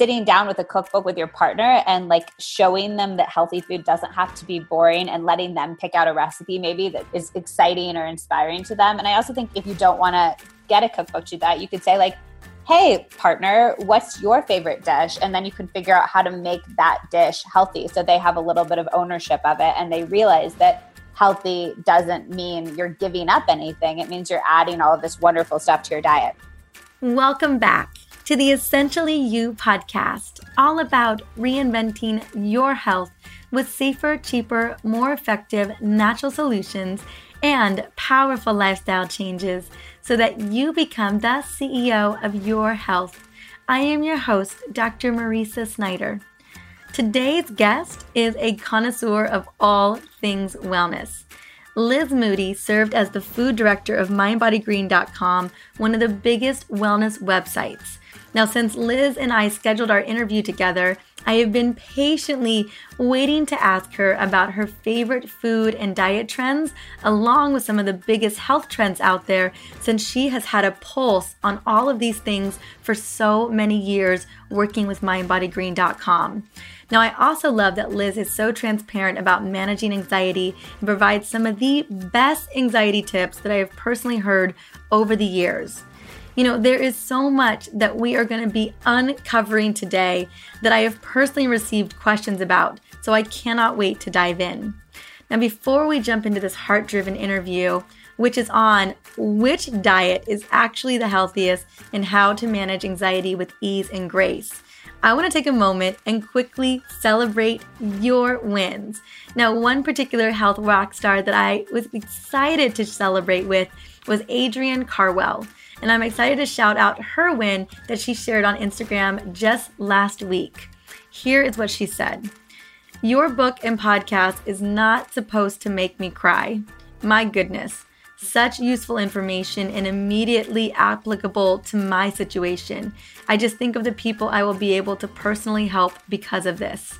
sitting down with a cookbook with your partner and like showing them that healthy food doesn't have to be boring and letting them pick out a recipe maybe that is exciting or inspiring to them. And I also think if you don't want to get a cookbook to that, you could say like, hey, partner, what's your favorite dish? And then you can figure out how to make that dish healthy. So they have a little bit of ownership of it and they realize that healthy doesn't mean you're giving up anything. It means you're adding all of this wonderful stuff to your diet. Welcome back to the Essentially You podcast, all about reinventing your health with safer, cheaper, more effective natural solutions and powerful lifestyle changes so that you become the CEO of your health. I am your host, Dr. Mariza Snyder. Today's guest is a connoisseur of all things wellness. Liz Moody served as the food director of MindBodyGreen.com, one of the biggest wellness websites. Now, since Liz and I scheduled our interview together, I have been patiently waiting to ask her about her favorite food and diet trends, along with some of the biggest health trends out there, since she has had a pulse on all of these things for so many years working with mindbodygreen.com. Now, I also love that Liz is so transparent about managing anxiety and provides some of the best anxiety tips that I have personally heard over the years. You know, there is so much that we are going to be uncovering today that I have personally received questions about, so I cannot wait to dive in. Now, before we jump into this heart driven interview, which is on which diet is actually the healthiest and how to manage anxiety with ease and grace. I want to take a moment and quickly celebrate your wins. Now, one particular health rock star that I was excited to celebrate with was Adrienne Carwell and I'm excited to shout out her win that she shared on Instagram just last week. Here is what she said Your book and podcast is not supposed to make me cry. My goodness, such useful information and immediately applicable to my situation. I just think of the people I will be able to personally help because of this.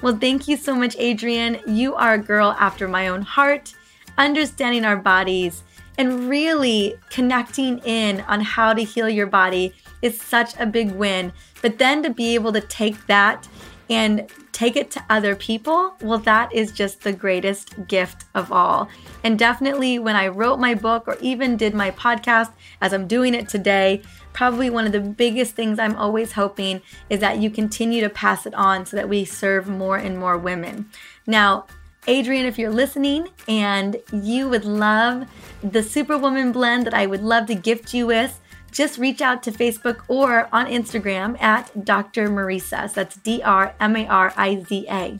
Well, thank you so much, Adrienne. You are a girl after my own heart, understanding our bodies and really connecting in on how to heal your body is such a big win. But then to be able to take that and take it to other people, well, that is just the greatest gift of all. And definitely when I wrote my book or even did my podcast as I'm doing it today, probably one of the biggest things I'm always hoping is that you continue to pass it on so that we serve more and more women. Now, Adrienne, if you're listening and you would love the Superwoman blend that I would love to gift you with, just reach out to Facebook or on Instagram at Dr. Mariza. That's D R M A R I Z A.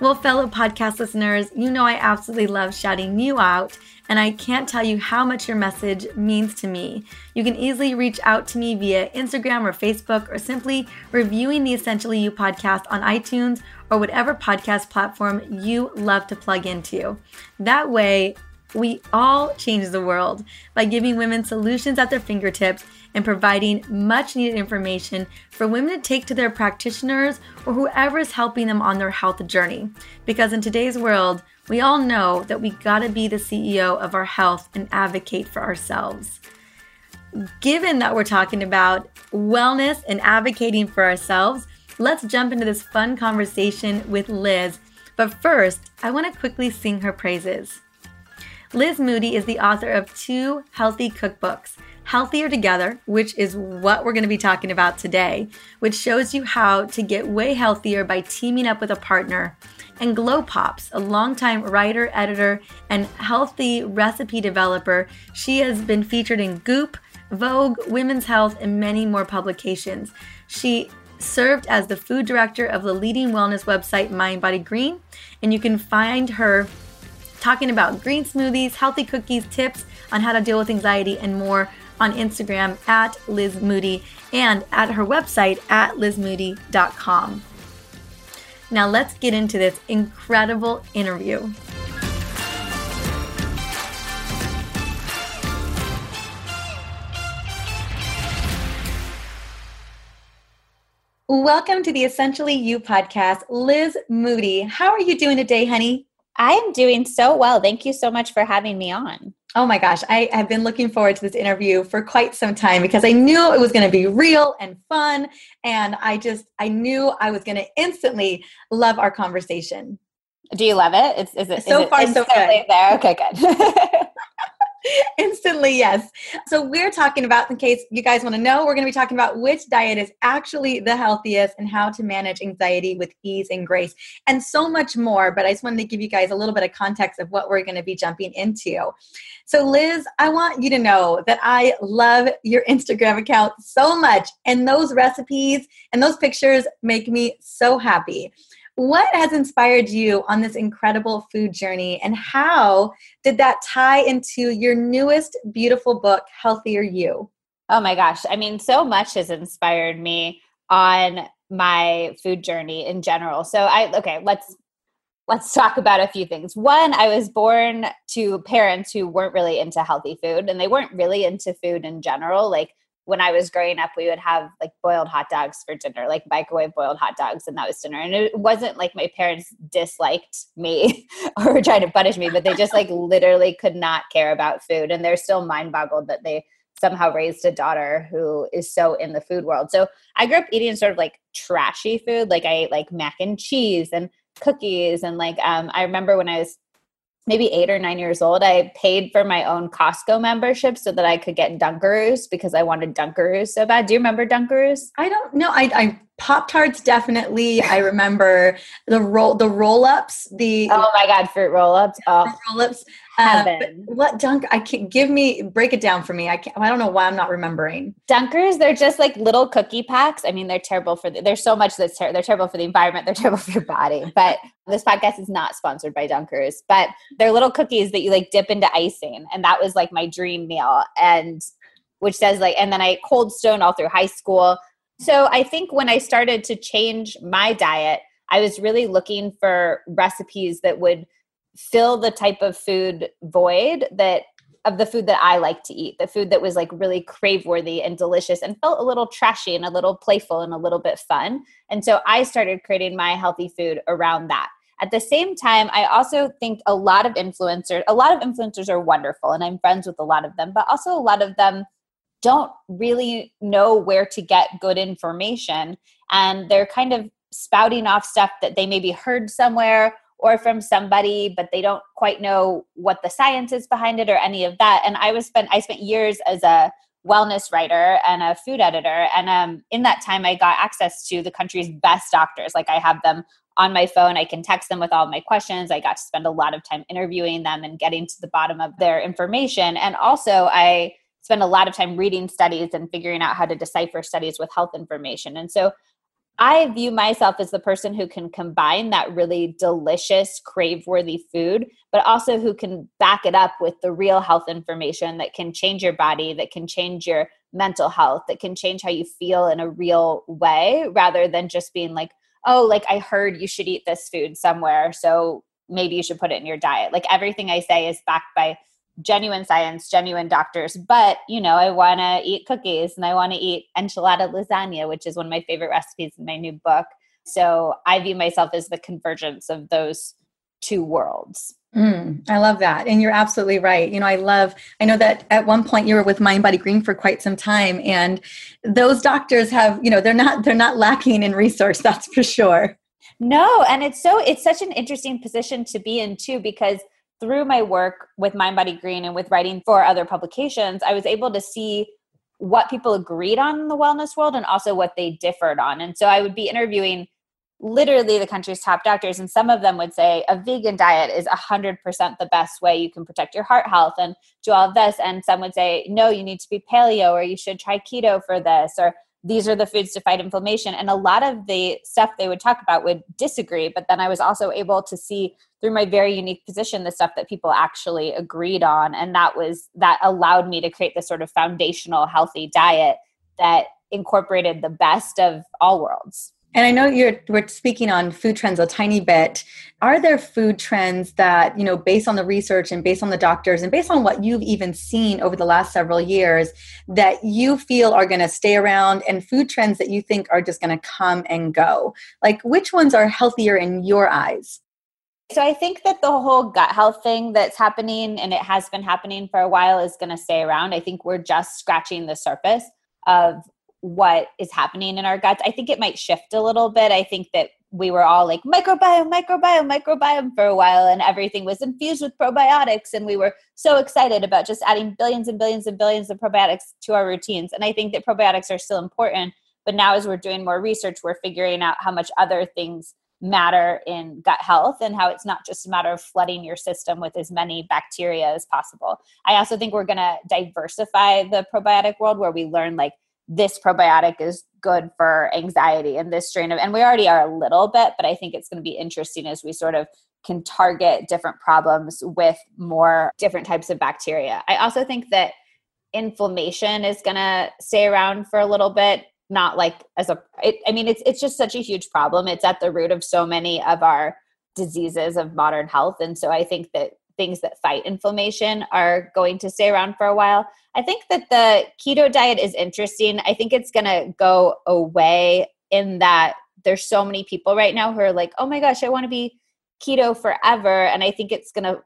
Well, fellow podcast listeners, you know I absolutely love shouting you out, and I can't tell you how much your message means to me. You can easily reach out to me via Instagram or Facebook, or simply reviewing the Essentially You podcast on iTunes or whatever podcast platform you love to plug into. That way, we all change the world by giving women solutions at their fingertips and providing much needed information for women to take to their practitioners or whoever is helping them on their health journey. Because in today's world, we all know that we gotta be the CEO of our health and advocate for ourselves. Given that we're talking about wellness and advocating for ourselves, let's jump into this fun conversation with Liz. But first, I want to quickly sing her praises. Liz Moody is the author of two healthy cookbooks Healthier Together, which is what we're going to be talking about today, which shows you how to get way healthier by teaming up with a partner, and Glow Pops, a longtime writer, editor, and healthy recipe developer. She has been featured in Goop, Vogue, Women's Health, and many more publications. She served as the food director of the leading wellness website Mind Body Green, and you can find her talking about green smoothies, healthy cookies, tips on how to deal with anxiety, and more on Instagram at Liz Moody and at her website at lizmoody.com. Now let's get into this incredible interview. Welcome to the Essentially You podcast, Liz Moody. How are you doing today, honey? I am doing so well. Thank you so much for having me on. Oh my gosh, I have been looking forward to this interview for quite some time because I knew it was going to be real and fun. And I just, I knew I was going to instantly love our conversation. Do you love it? It's, is it so is far it so good? There, okay, good. Instantly, yes. So, we're talking about, in case you guys want to know, we're going to be talking about which diet is actually the healthiest and how to manage anxiety with ease and grace, and so much more. But I just wanted to give you guys a little bit of context of what we're going to be jumping into. So, Liz, I want you to know that I love your Instagram account so much, and those recipes and those pictures make me so happy. What has inspired you on this incredible food journey, and how did that tie into your newest beautiful book, Healthier You? Oh my gosh. I mean, so much has inspired me on my food journey in general. So I okay, let's let's talk about a few things. One, I was born to parents who weren't really into healthy food and they weren't really into food in general. Like when I was growing up, we would have like boiled hot dogs for dinner, like microwave boiled hot dogs, and that was dinner. And it wasn't like my parents disliked me or were trying to punish me, but they just like literally could not care about food. And they're still mind boggled that they somehow raised a daughter who is so in the food world. So I grew up eating sort of like trashy food. Like I ate like mac and cheese and cookies. And like um, I remember when I was maybe eight or nine years old, I paid for my own Costco membership so that I could get Dunkaroos because I wanted Dunkaroos so bad. Do you remember Dunkaroos? I don't know. I, I Pop Tarts definitely. I remember the roll the roll ups. The oh my god, fruit roll ups. Oh, roll ups. Uh, what dunk? I can't give me break it down for me. I can't. I don't know why I'm not remembering. Dunkers, they're just like little cookie packs. I mean, they're terrible for. The, there's so much that's ter- they're terrible for the environment. They're terrible for your body. But this podcast is not sponsored by Dunkers. But they're little cookies that you like dip into icing, and that was like my dream meal. And which says like, and then I cold stone all through high school. So I think when I started to change my diet, I was really looking for recipes that would fill the type of food void that of the food that I like to eat, the food that was like really crave worthy and delicious and felt a little trashy and a little playful and a little bit fun. And so I started creating my healthy food around that. At the same time, I also think a lot of influencers, a lot of influencers are wonderful and I'm friends with a lot of them, but also a lot of them don't really know where to get good information and they're kind of spouting off stuff that they maybe heard somewhere or from somebody but they don't quite know what the science is behind it or any of that. And i was spent i spent years as a wellness writer and a food editor. And um, in that time i got access to the country's best doctors. Like i have them on my phone. I can text them with all my questions. I got to spend a lot of time interviewing them and getting to the bottom of their information. And also i spend a lot of time reading studies and figuring out how to decipher studies with health information. And so I view myself as the person who can combine that really delicious, crave worthy food, but also who can back it up with the real health information that can change your body, that can change your mental health, that can change how you feel in a real way rather than just being like, oh, like I heard you should eat this food somewhere. So maybe you should put it in your diet. Like everything I say is backed by genuine science, genuine doctors. But, you know, I want to eat cookies and I want to eat enchilada lasagna, which is one of my favorite recipes in my new book. So I view myself as the convergence of those two worlds. Mm, I love that. And you're absolutely right. You know, I love, I know that at one point you were with Mind Body Green for quite some time and those doctors have, you know, they're not, they're not lacking in resource. That's for sure. No. And it's so, it's such an interesting position to be in too, because through my work with Mind Body Green and with writing for other publications, I was able to see what people agreed on in the wellness world and also what they differed on. And so I would be interviewing literally the country's top doctors, and some of them would say a vegan diet is 100% the best way you can protect your heart health and do all of this. And some would say, no, you need to be paleo or you should try keto for this or these are the foods to fight inflammation. And a lot of the stuff they would talk about would disagree. But then I was also able to see through my very unique position the stuff that people actually agreed on. And that was that allowed me to create this sort of foundational healthy diet that incorporated the best of all worlds. And I know you're we're speaking on food trends a tiny bit. Are there food trends that, you know, based on the research and based on the doctors and based on what you've even seen over the last several years that you feel are going to stay around and food trends that you think are just going to come and go? Like which ones are healthier in your eyes? So I think that the whole gut health thing that's happening and it has been happening for a while is going to stay around. I think we're just scratching the surface of what is happening in our guts. I think it might shift a little bit. I think that we were all like microbiome, microbiome, microbiome for a while, and everything was infused with probiotics. And we were so excited about just adding billions and billions and billions of probiotics to our routines. And I think that probiotics are still important. But now, as we're doing more research, we're figuring out how much other things matter in gut health and how it's not just a matter of flooding your system with as many bacteria as possible. I also think we're going to diversify the probiotic world where we learn like this probiotic is good for anxiety and this strain of and we already are a little bit but i think it's going to be interesting as we sort of can target different problems with more different types of bacteria. I also think that inflammation is going to stay around for a little bit not like as a it, i mean it's it's just such a huge problem. It's at the root of so many of our diseases of modern health. And so i think that things that fight inflammation are going to stay around for a while. I think that the keto diet is interesting. I think it's going to go away in that there's so many people right now who are like oh my gosh i want to be keto forever. And i think it's going to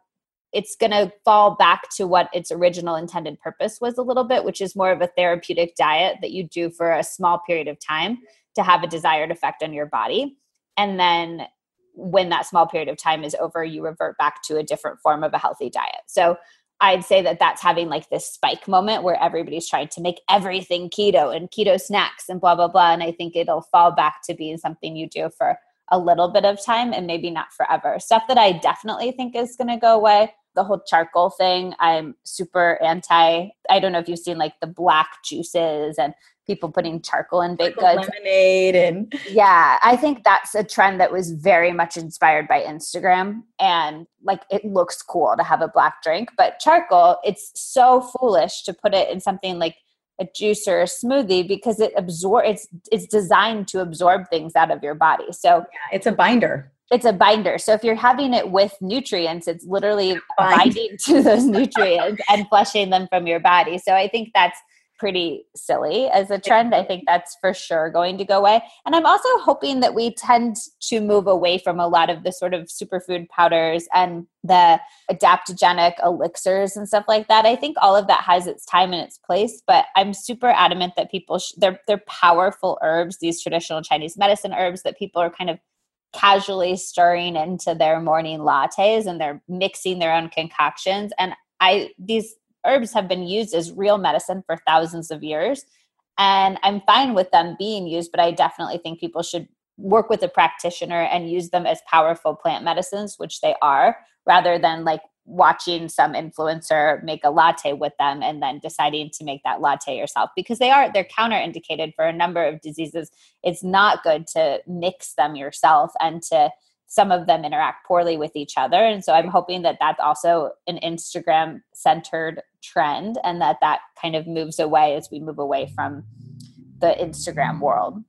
it's going to fall back to what its original intended purpose was a little bit, which is more of a therapeutic diet that you do for a small period of time to have a desired effect on your body. And then when that small period of time is over, you revert back to a different form of a healthy diet. So I'd say that that's having like this spike moment where everybody's trying to make everything keto and keto snacks and blah, blah, blah. And I think it'll fall back to being something you do for a little bit of time and maybe not forever. Stuff that I definitely think is going to go away the whole charcoal thing i'm super anti i don't know if you've seen like the black juices and people putting charcoal in baked goods. lemonade and yeah i think that's a trend that was very much inspired by instagram and like it looks cool to have a black drink but charcoal it's so foolish to put it in something like a juice or a smoothie because it absorb it's it's designed to absorb things out of your body. So yeah, it's a binder it's a binder. So if you're having it with nutrients, it's literally Bind. binding to those nutrients and flushing them from your body. So I think that's pretty silly as a trend. I think that's for sure going to go away. And I'm also hoping that we tend to move away from a lot of the sort of superfood powders and the adaptogenic elixirs and stuff like that. I think all of that has its time and its place, but I'm super adamant that people sh- they're they're powerful herbs, these traditional Chinese medicine herbs that people are kind of casually stirring into their morning lattes and they're mixing their own concoctions. And i these herbs have been used as real medicine for thousands of years. And i'm fine with them being used but i definitely think people should work with a practitioner and use them as powerful plant medicines which they are rather than like watching some influencer make a latte with them and then deciding to make that latte yourself because they are they're counterindicated for a number of diseases. It's not good to mix them yourself and to some of them interact poorly with each other. And so i'm hoping that that's also an instagram centered trend and that that kind of moves away as we move away from the instagram world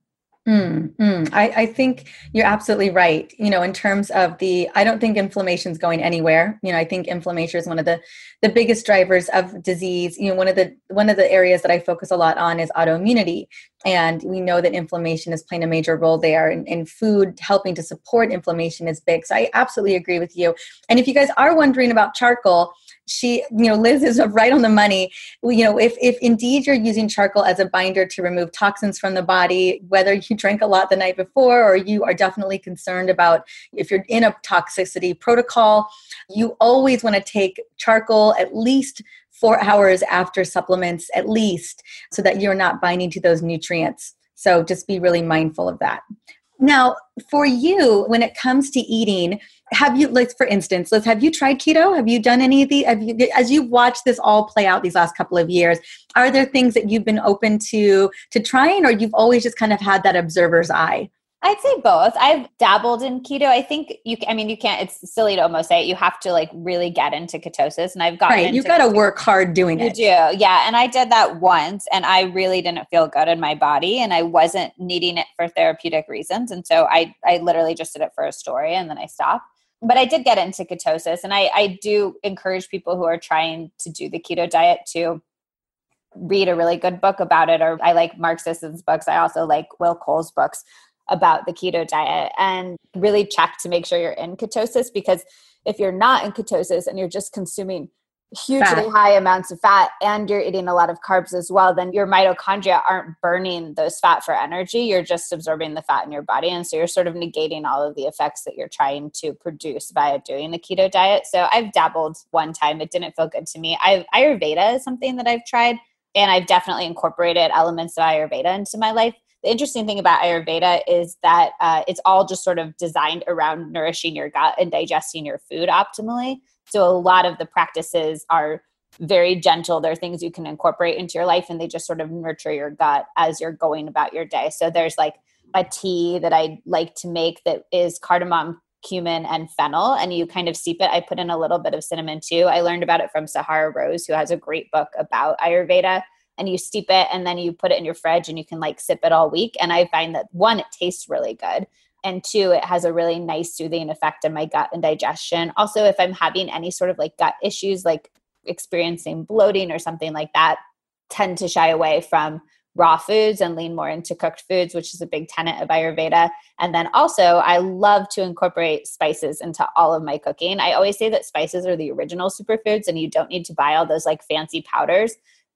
Mm, mm. I, I, think you're absolutely right. You know, in terms of the, I don't think inflammation is going anywhere. You know, I think inflammation is one of the the biggest drivers of disease. You know, one of the one of the areas that I focus a lot on is autoimmunity, and we know that inflammation is playing a major role there. And, and food helping to support inflammation is big. So I absolutely agree with you. And if you guys are wondering about charcoal, she you know liz is right on the money you know if if indeed you're using charcoal as a binder to remove toxins from the body whether you drank a lot the night before or you are definitely concerned about if you're in a toxicity protocol you always want to take charcoal at least four hours after supplements at least so that you're not binding to those nutrients so just be really mindful of that now, for you, when it comes to eating, have you, like for instance, let's have you tried keto? Have you done any of the? Have you, as you've watched this all play out these last couple of years, are there things that you've been open to to trying, or you've always just kind of had that observer's eye? I'd say both. I've dabbled in keto. I think you. I mean, you can't. It's silly to almost say it. You have to like really get into ketosis, and I've gotten. Right, you got to work hard doing you it. You do, yeah. And I did that once, and I really didn't feel good in my body, and I wasn't needing it for therapeutic reasons, and so I, I literally just did it for a story, and then I stopped. But I did get into ketosis, and I, I do encourage people who are trying to do the keto diet to read a really good book about it. Or I like Mark Sisson's books. I also like Will Cole's books about the keto diet and really check to make sure you're in ketosis because if you're not in ketosis and you're just consuming hugely fat. high amounts of fat and you're eating a lot of carbs as well, then your mitochondria aren't burning those fat for energy. You're just absorbing the fat in your body. And so you're sort of negating all of the effects that you're trying to produce via doing the keto diet. So I've dabbled one time, it didn't feel good to me. I've, Ayurveda is something that I've tried, and I've definitely incorporated elements of Ayurveda into my life the interesting thing about Ayurveda is that uh, it's all just sort of designed around nourishing your gut and digesting your food optimally. So a lot of the practices are very gentle. They're things you can incorporate into your life and they just sort of nurture your gut as you're going about your day. So there's like a tea that I like to make that is cardamom, cumin, and fennel, and you kind of steep it. I put in a little bit of cinnamon too. I learned about it from Sahara Rose, who has a great book about Ayurveda and you steep it and then you put it in your fridge and you can like sip it all week. And I find that one, it tastes really good. And two, it has a really nice soothing effect on my gut and digestion. Also, if I'm having any sort of like gut issues, like experiencing bloating or something like that, tend to shy away from raw foods and lean more into cooked foods, which is a big tenet of Ayurveda. And then also, I love to incorporate spices into all of my cooking. I always say that spices are the original superfoods and you don't need to buy all those like fancy powders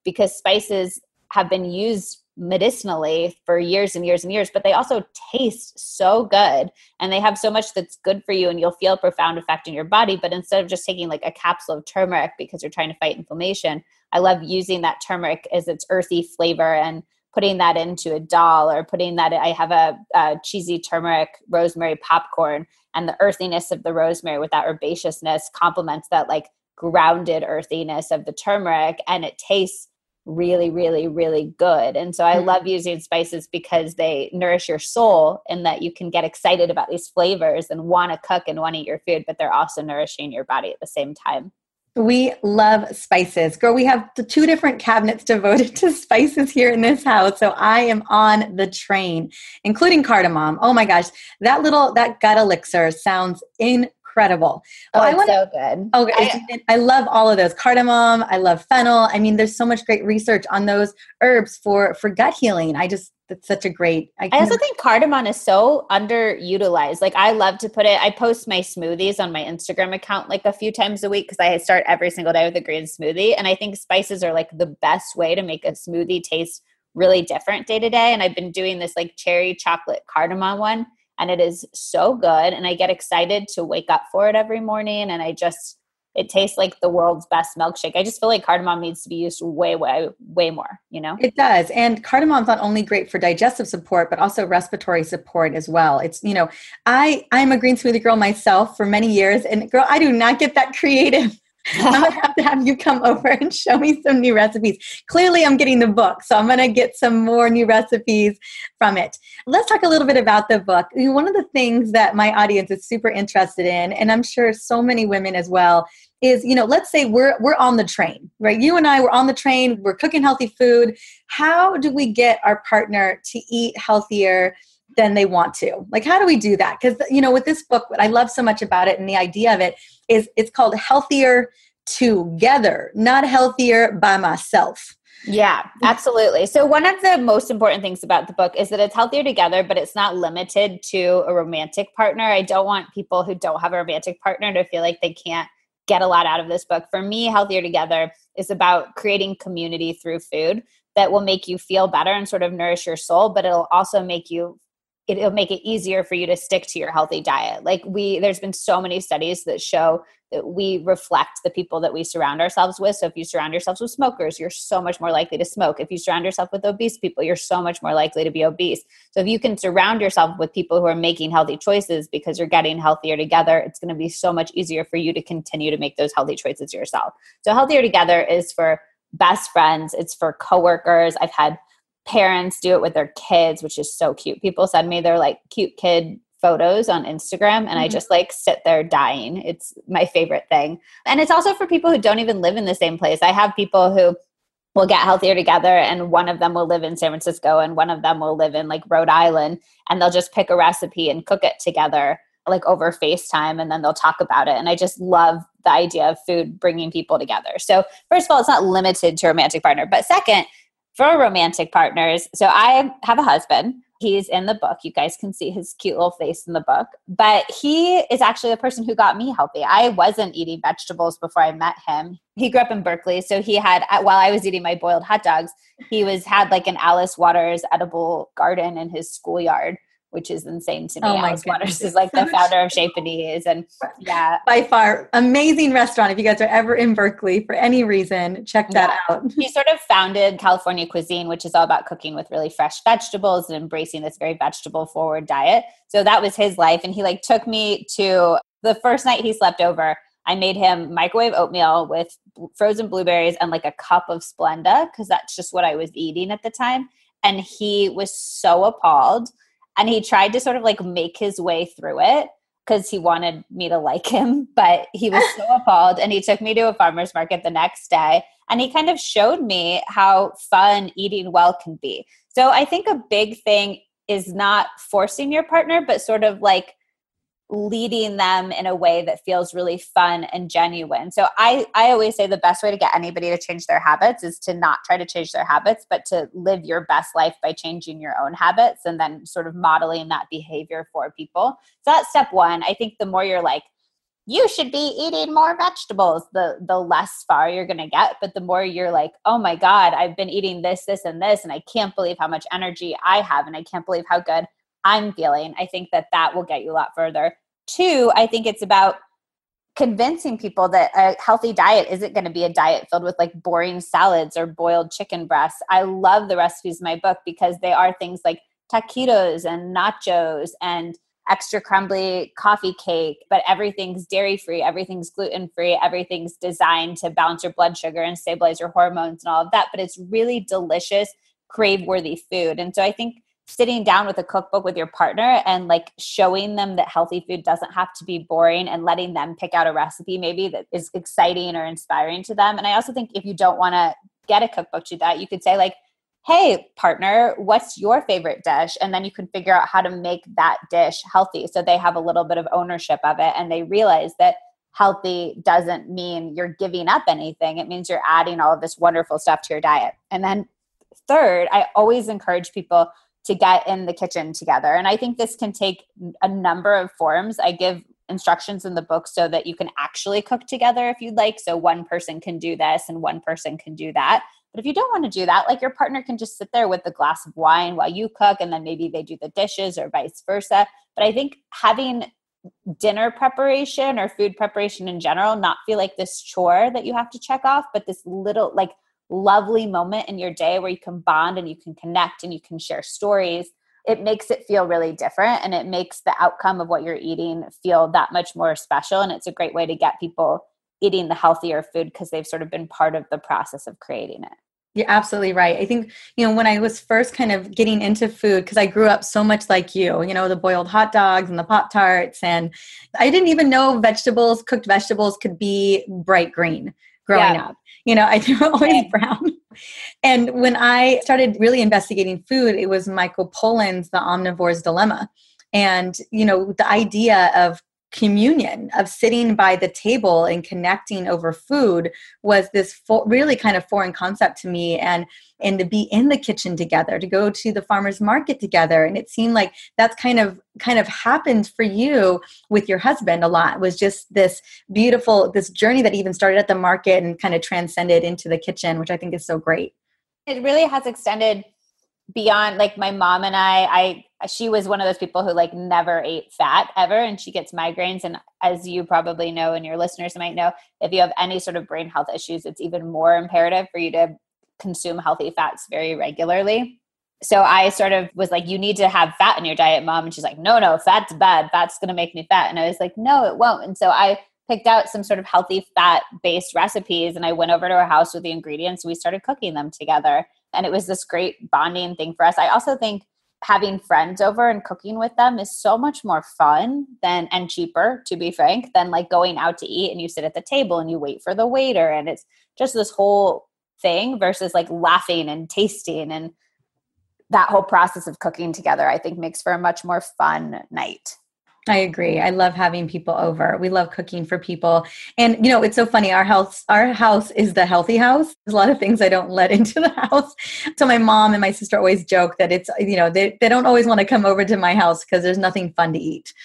because spices have been used medicinally for years and years and years, but they also taste so good and they have so much that's good for you and you'll feel a profound effect in your body. But instead of just taking like a capsule of turmeric because you're trying to fight inflammation, I love using that turmeric as its earthy flavor and putting that into a dal or putting that I have a, a cheesy turmeric rosemary popcorn and the earthiness of the rosemary with that herbaceousness complements that like grounded earthiness of the turmeric and it tastes really really really good and so i mm-hmm. love using spices because they nourish your soul and that you can get excited about these flavors and want to cook and want to eat your food but they're also nourishing your body at the same time we love spices. Girl, we have the two different cabinets devoted to spices here in this house. So I am on the train, including cardamom. Oh my gosh, that little that gut elixir sounds in incredible. Oh, well, wanna, so good. Oh, I, I, love all of those. Cardamom. I love fennel. I mean, there's so much great research on those herbs for for gut healing. I just that's such a great. I, I also think cardamom is so underutilized. Like I love to put it. I post my smoothies on my Instagram account like a few times a week because I start every single day with a green smoothie, and I think spices are like the best way to make a smoothie taste really different day to day. And I've been doing this like cherry chocolate cardamom one and it is so good and i get excited to wake up for it every morning and i just it tastes like the world's best milkshake. I just feel like cardamom needs to be used way way way more you know? It does and cardamom's not only great for digestive support but also respiratory support as well. It's you know i i'm a green smoothie girl myself for many years and girl i do not get that creative I'm gonna have to have you come over and show me some new recipes. Clearly, I'm getting the book, so I'm gonna get some more new recipes from it. Let's talk a little bit about the book. One of the things that my audience is super interested in, and I'm sure so many women as well, is you know let's say we're we're on the train right you and i we're on the train we're cooking healthy food how do we get our partner to eat healthier than they want to like how do we do that because you know with this book what i love so much about it and the idea of it is it's called healthier together not healthier by myself yeah, absolutely. So, one of the most important things about the book is that it's healthier together, but it's not limited to a romantic partner. I don't want people who don't have a romantic partner to feel like they can't get a lot out of this book. For me, Healthier Together is about creating community through food that will make you feel better and sort of nourish your soul, but it'll also make you it'll make it easier for you to stick to your healthy diet. Like we there's been so many studies that show that we reflect the people that we surround ourselves with. So if you surround yourselves with smokers, you're so much more likely to smoke. If you surround yourself with obese people, you're so much more likely to be obese. So if you can surround yourself with people who are making healthy choices because you're getting healthier together, it's going to be so much easier for you to continue to make those healthy choices yourself. So healthier together is for best friends, it's for coworkers. I've had parents do it with their kids, which is so cute. People send me their like cute kid photos on Instagram and mm-hmm. I just like sit there dying. It's my favorite thing. And it's also for people who don't even live in the same place. I have people who will get healthier together and one of them will live in San Francisco and one of them will live in like Rhode Island and they'll just pick a recipe and cook it together like over FaceTime and then they'll talk about it. And I just love the idea of food bringing people together. So, first of all, it's not limited to romantic partner, but second, for romantic partners, so I have a husband. He's in the book. You guys can see his cute little face in the book. But he is actually the person who got me healthy. I wasn't eating vegetables before I met him. He grew up in Berkeley, so he had while I was eating my boiled hot dogs, he was had like an Alice Waters edible garden in his schoolyard which is insane to me. Oh my Alice Waters is like the founder of Chez Panisse. And yeah. By far, amazing restaurant. If you guys are ever in Berkeley for any reason, check that yeah. out. He sort of founded California Cuisine, which is all about cooking with really fresh vegetables and embracing this very vegetable forward diet. So that was his life. And he like took me to the first night he slept over. I made him microwave oatmeal with frozen blueberries and like a cup of Splenda because that's just what I was eating at the time. And he was so appalled and he tried to sort of like make his way through it because he wanted me to like him but he was so appalled and he took me to a farmer's market the next day and he kind of showed me how fun eating well can be. So i think a big thing is not forcing your partner but sort of like leading them in a way that feels really fun and genuine. So I I always say the best way to get anybody to change their habits is to not try to change their habits but to live your best life by changing your own habits and then sort of modeling that behavior for people. So that's step 1. I think the more you're like you should be eating more vegetables the the less far you're going to get but the more you're like oh my god i've been eating this this and this and i can't believe how much energy i have and i can't believe how good I'm feeling. I think that that will get you a lot further. Two, I think it's about convincing people that a healthy diet isn't going to be a diet filled with like boring salads or boiled chicken breasts. I love the recipes in my book because they are things like taquitos and nachos and extra crumbly coffee cake, but everything's dairy free, everything's gluten free, everything's designed to balance your blood sugar and stabilize your hormones and all of that. But it's really delicious, crave worthy food. And so I think sitting down with a cookbook with your partner and like showing them that healthy food doesn't have to be boring and letting them pick out a recipe maybe that is exciting or inspiring to them. And I also think if you don't want to get a cookbook to that, you could say like, hey partner what's your favorite dish? And then you can figure out how to make that dish healthy. So they have a little bit of ownership of it and they realize that healthy doesn't mean you're giving up anything. It means you're adding all of this wonderful stuff to your diet. And then third i always encourage people to get in the kitchen together. And I think this can take a number of forms. I give instructions in the book so that you can actually cook together if you'd like. So one person can do this and one person can do that. But if you don't want to do that, like your partner can just sit there with a glass of wine while you cook and then maybe they do the dishes or vice versa. But I think having dinner preparation or food preparation in general not feel like this chore that you have to check off, but this little like lovely moment in your day where you can bond and you can connect and you can share stories it makes it feel really different and it makes the outcome of what you're eating feel that much more special and it's a great way to get people eating the healthier food because they've sort of been part of the process of creating it you're absolutely right. I think, you know, when I was first kind of getting into food, because I grew up so much like you, you know, the boiled hot dogs and the Pop Tarts, and I didn't even know vegetables, cooked vegetables could be bright green growing yeah. up. You know, I were always brown. And when I started really investigating food, it was Michael Pollan's The Omnivore's Dilemma. And, you know, the idea of communion of sitting by the table and connecting over food was this fo- really kind of foreign concept to me and and to be in the kitchen together to go to the farmers market together. And it seemed like that's kind of kind of happened for you with your husband a lot was just this beautiful this journey that even started at the market and kind of transcended into the kitchen which i think is so great. It really has extended beyond like my mom and I, I she was one of those people who like never ate fat ever and she gets migraines and as you probably know and your listeners might know if you have any sort of brain health issues it's even more imperative for you to consume healthy fats very regularly. So i sort of was like you need to have fat in your diet mom and she's like no no fat's bad. Fat's going to make me fat. And i was like no it won't. And so i picked out some sort of healthy fat based recipes and i went over to her house with the ingredients and we started cooking them together and it was this great bonding thing for us. I also think having friends over and cooking with them is so much more fun than and cheaper to be frank than like going out to eat and you sit at the table and you wait for the waiter. And it's just this whole thing versus like laughing and tasting. And that whole process of cooking together i think makes for a much more fun night I agree. I love having people over. We love cooking for people. And you know, it's so funny. Our house our house is the healthy house. There's a lot of things I don't let into the house. So my mom and my sister always joke that it's you know, they, they don't always want to come over to my house because there's nothing fun to eat.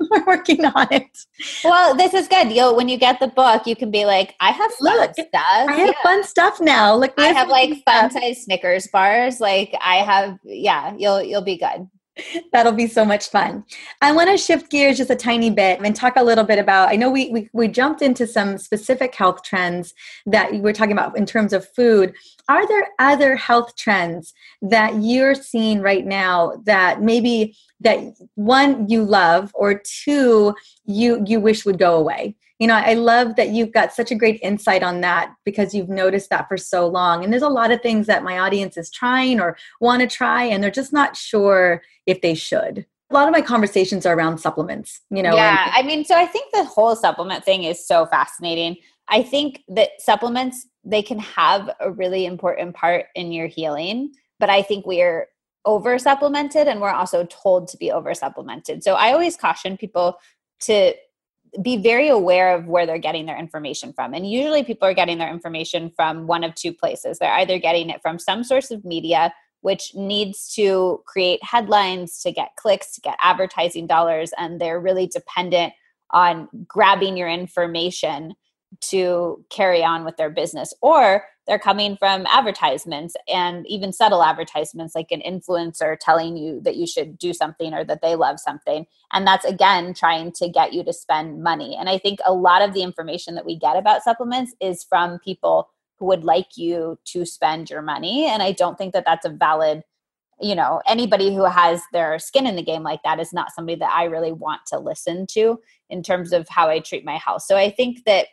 We're working on it. Well, this is good. You'll when you get the book, you can be like, I have Look, stuff. I have yeah. fun stuff now. Look, I have like fun size Snickers bars. Like I have yeah, you'll you'll be good. That'll be so much fun. I want to shift gears just a tiny bit and talk a little bit about. I know we, we, we jumped into some specific health trends that we're talking about in terms of food. Are there other health trends that you're seeing right now that maybe that one you love or two you you wish would go away? You know i love that you've got such a great insight on that because you've noticed that for so long. And there's a lot of things that my audience is trying or want to try and they're just not sure if they should. A lot of my conversations are around supplements you know yeah and- i mean so i think the whole supplement thing is so fascinating. I think that supplements they can have a really important part in your healing but i think we're over supplemented and we're also told to be over supplemented. So i always caution people to be very aware of where they're getting their information from. And usually people are getting their information from one of two places. They're either getting it from some source of media, which needs to create headlines to get clicks, to get advertising dollars, and they're really dependent on grabbing your information to carry on with their business. Or they're coming from advertisements and even subtle advertisements like an influencer telling you that you should do something or that they love something. And that's again trying to get you to spend money. And i think a lot of the information that we get about supplements is from people who would like you to spend your money. And i don't think that that's a valid you know anybody who has their skin in the game like that is not somebody that i really want to listen to in terms of how i treat my health so i think that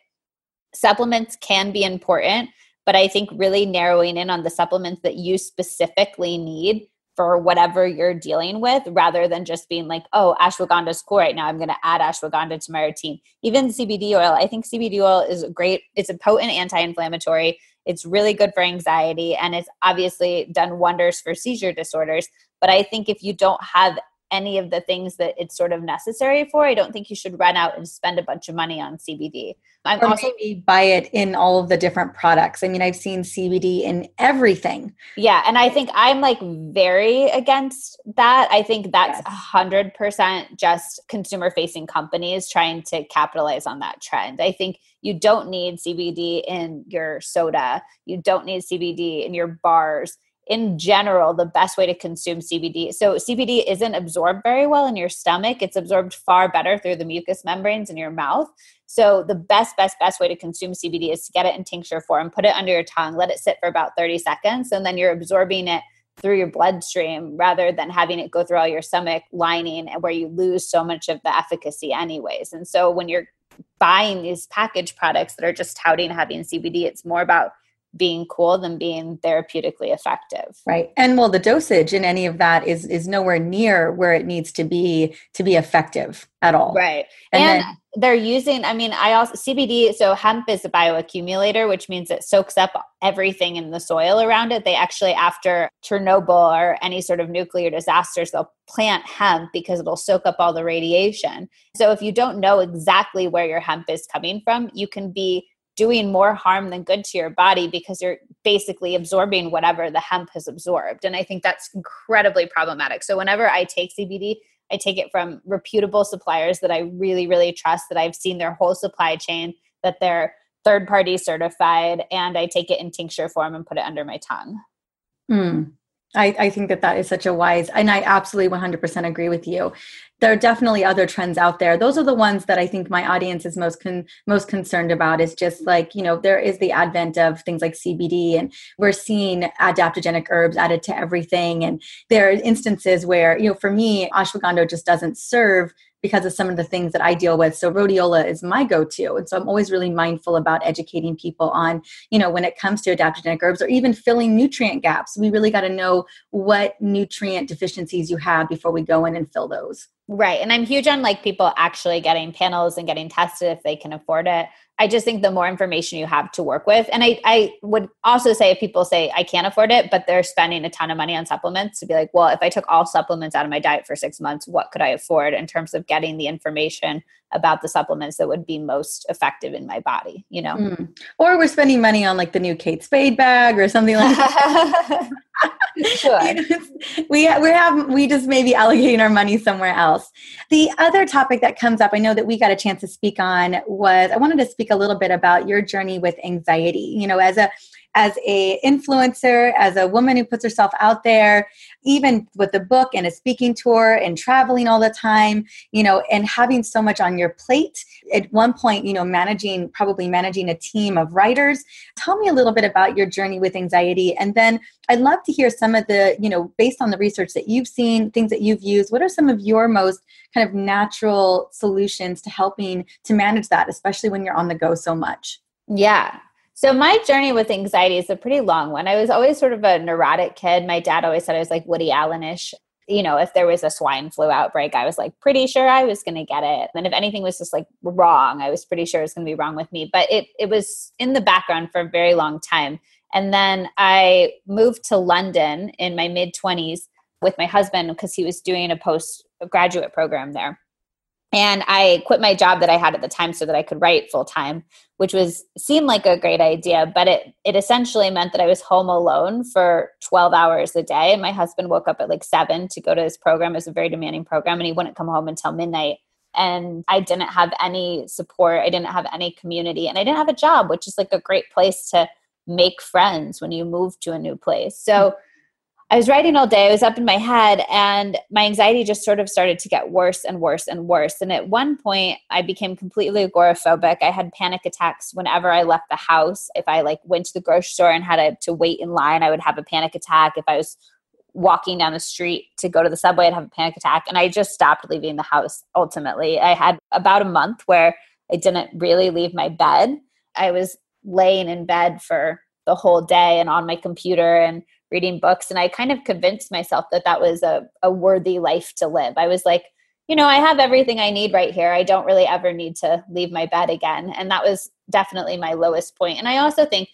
supplements can be important but I think really narrowing in on the supplements that you specifically need for whatever you're dealing with rather than just being like, oh, ashwagandha is cool right now. I'm going to add ashwagandha to my routine. Even CBD oil, I think CBD oil is great. It's a potent anti inflammatory. It's really good for anxiety and it's obviously done wonders for seizure disorders. But I think if you don't have any of the things that it's sort of necessary for, I don't think you should run out and spend a bunch of money on CBD. I'm or also maybe buy it in all of the different products. I mean, I've seen CBD in everything. Yeah, and I think I'm like very against that. I think that's a hundred percent just consumer facing companies trying to capitalize on that trend. I think you don't need CBD in your soda. You don't need CBD in your bars in general the best way to consume CBD. So CBD isn't absorbed very well in your stomach. It's absorbed far better through the mucous membranes in your mouth. So the best best best way to consume CBD is to get it in tincture form, put it under your tongue, let it sit for about 30 seconds and then you're absorbing it through your bloodstream rather than having it go through all your stomach lining and where you lose so much of the efficacy anyways. And so when you're buying these packaged products that are just touting having CBD, it's more about being cool than being therapeutically effective. Right. And well the dosage in any of that is is nowhere near where it needs to be to be effective at all. Right. And, and then, they're using i mean i also cbd so hemp is a bioaccumulator which means it soaks up everything in the soil around it. They actually after chernobyl or any sort of nuclear disasters they'll plant hemp because it'll soak up all the radiation. So if you don't know exactly where your hemp is coming from you can be doing more harm than good to your body because you're basically absorbing whatever the hemp has absorbed. And I think that's incredibly problematic. So whenever I take CBD, I take it from reputable suppliers that I really, really trust, that I've seen their whole supply chain, that they're third party certified, and I take it in tincture form and put it under my tongue. Mm. I, I think that that is such a wise, and I absolutely 100% agree with you. There are definitely other trends out there. Those are the ones that I think my audience is most con, most concerned about. Is just like you know there is the advent of things like CBD, and we're seeing adaptogenic herbs added to everything. And there are instances where you know for me, ashwagandha just doesn't serve because of some of the things that I deal with. So rhodiola is my go-to. And so I'm always really mindful about educating people on, you know, when it comes to adaptogenic herbs or even filling nutrient gaps, we really got to know what nutrient deficiencies you have before we go in and fill those. Right. And I'm huge on like people actually getting panels and getting tested if they can afford it. I just think the more information you have to work with. And I, I would also say if people say I can't afford it, but they're spending a ton of money on supplements to be like, well, if I took all supplements out of my diet for six months, what could I afford in terms of getting the information about the supplements that would be most effective in my body, you know? Mm. Or we're spending money on like the new Kate Spade bag or something like that. we, we have, we just maybe allocating our money somewhere else. The other topic that comes up, I know that we got a chance to speak on was, I wanted to speak a little bit about your journey with anxiety. You know, as a, as a influencer as a woman who puts herself out there even with the book and a speaking tour and traveling all the time you know and having so much on your plate. At one point you know managing probably managing a team of writers. Tell me a little bit about your journey with anxiety. And then i'd love to hear some of the you know based on the research that you've seen things that you've used what are some of your most kind of natural solutions to helping to manage that especially when you're on the go so much? Yeah so my journey with anxiety is a pretty long one. I was always sort of a neurotic kid. My dad always said I was like Woody Allenish. You know, if there was a swine flu outbreak, I was like pretty sure I was going to get it. And if anything was just like wrong, I was pretty sure it was going to be wrong with me. But it it was in the background for a very long time. And then I moved to London in my mid 20s with my husband because he was doing a postgraduate program there and i quit my job that i had at the time so that i could write full time which was seemed like a great idea but it it essentially meant that i was home alone for 12 hours a day. And my husband woke up at like 7 to go to his program. It was a very demanding program and he wouldn't come home until midnight. And i didn't have any support. I didn't have any community. And i didn't have a job which is like a great place to make friends when you move to a new place. So mm-hmm I was writing all day. I was up in my head, and my anxiety just sort of started to get worse and worse and worse. And at one point, I became completely agoraphobic. I had panic attacks whenever I left the house. If I like went to the grocery store and had a, to wait in line, I would have a panic attack. If I was walking down the street to go to the subway, I'd have a panic attack. And I just stopped leaving the house. Ultimately, I had about a month where I didn't really leave my bed. I was laying in bed for the whole day and on my computer and reading books and i kind of convinced myself that that was a, a worthy life to live. I was like you know i have everything i need right here. I don't really ever need to leave my bed again. And that was definitely my lowest point. And i also think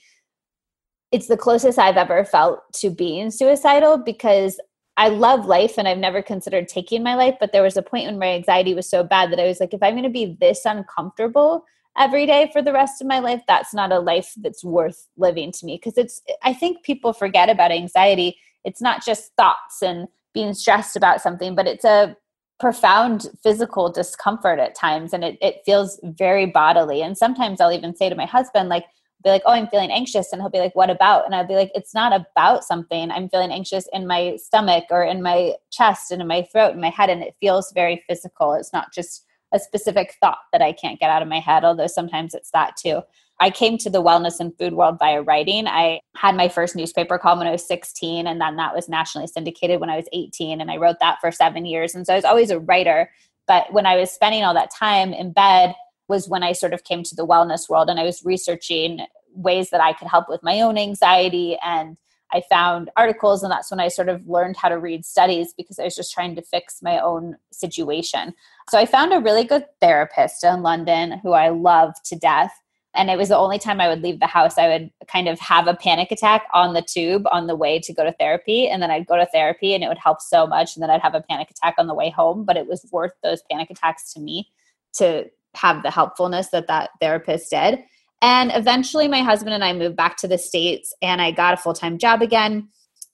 it's the closest i've ever felt to being suicidal because i love life and i've never considered taking my life but there was a point when my anxiety was so bad that i was like if i'm going to be this uncomfortable every day for the rest of my life that's not a life that's worth living to me. Because it's i think people forget about anxiety. It's not just thoughts and being stressed about something but it's a profound physical discomfort at times and it, it feels very bodily. And sometimes i'll even say to my husband like be like oh i'm feeling anxious and he'll be like what about? And i'll be like it's not about something. I'm feeling anxious in my stomach or in my chest and in my throat and my head and it feels very physical. It's not just a specific thought that I can't get out of my head, although sometimes it's that too. I came to the wellness and food world via writing. I had my first newspaper column when I was 16, and then that was nationally syndicated when I was 18. And I wrote that for seven years. And so I was always a writer. But when I was spending all that time in bed, was when I sort of came to the wellness world and I was researching ways that I could help with my own anxiety and I found articles, and that's when I sort of learned how to read studies because I was just trying to fix my own situation. So I found a really good therapist in London who I love to death. And it was the only time I would leave the house. I would kind of have a panic attack on the tube on the way to go to therapy. And then I'd go to therapy and it would help so much. And then I'd have a panic attack on the way home. But it was worth those panic attacks to me to have the helpfulness that that therapist did. And eventually, my husband and I moved back to the States and I got a full time job again.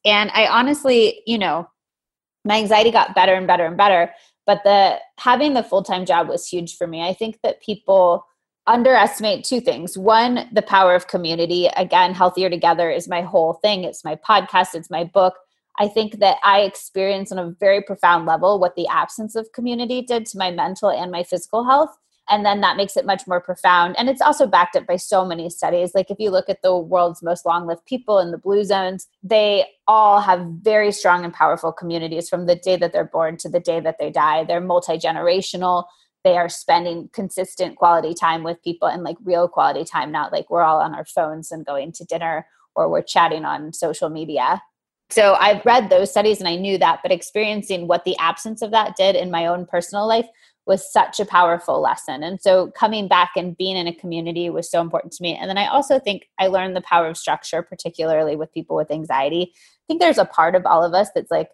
And I honestly, you know, my anxiety got better and better and better. But the having the full time job was huge for me. I think that people underestimate two things. One, the power of community. Again, Healthier Together is my whole thing. It's my podcast, it's my book. I think that I experienced on a very profound level what the absence of community did to my mental and my physical health and then that makes it much more profound. And it's also backed up by so many studies. Like if you look at the world's most long lived people in the blue zones they all have very strong and powerful communities from the day that they're born to the day that they die. They're multi-generational. They are spending consistent quality time with people and like real quality time not like we're all on our phones and going to dinner or we're chatting on social media. So I've read those studies and I knew that, but experiencing what the absence of that did in my own personal life was such a powerful lesson. And so coming back and being in a community was so important to me. And then I also think I learned the power of structure, particularly with people with anxiety. I think there's a part of all of us that's like,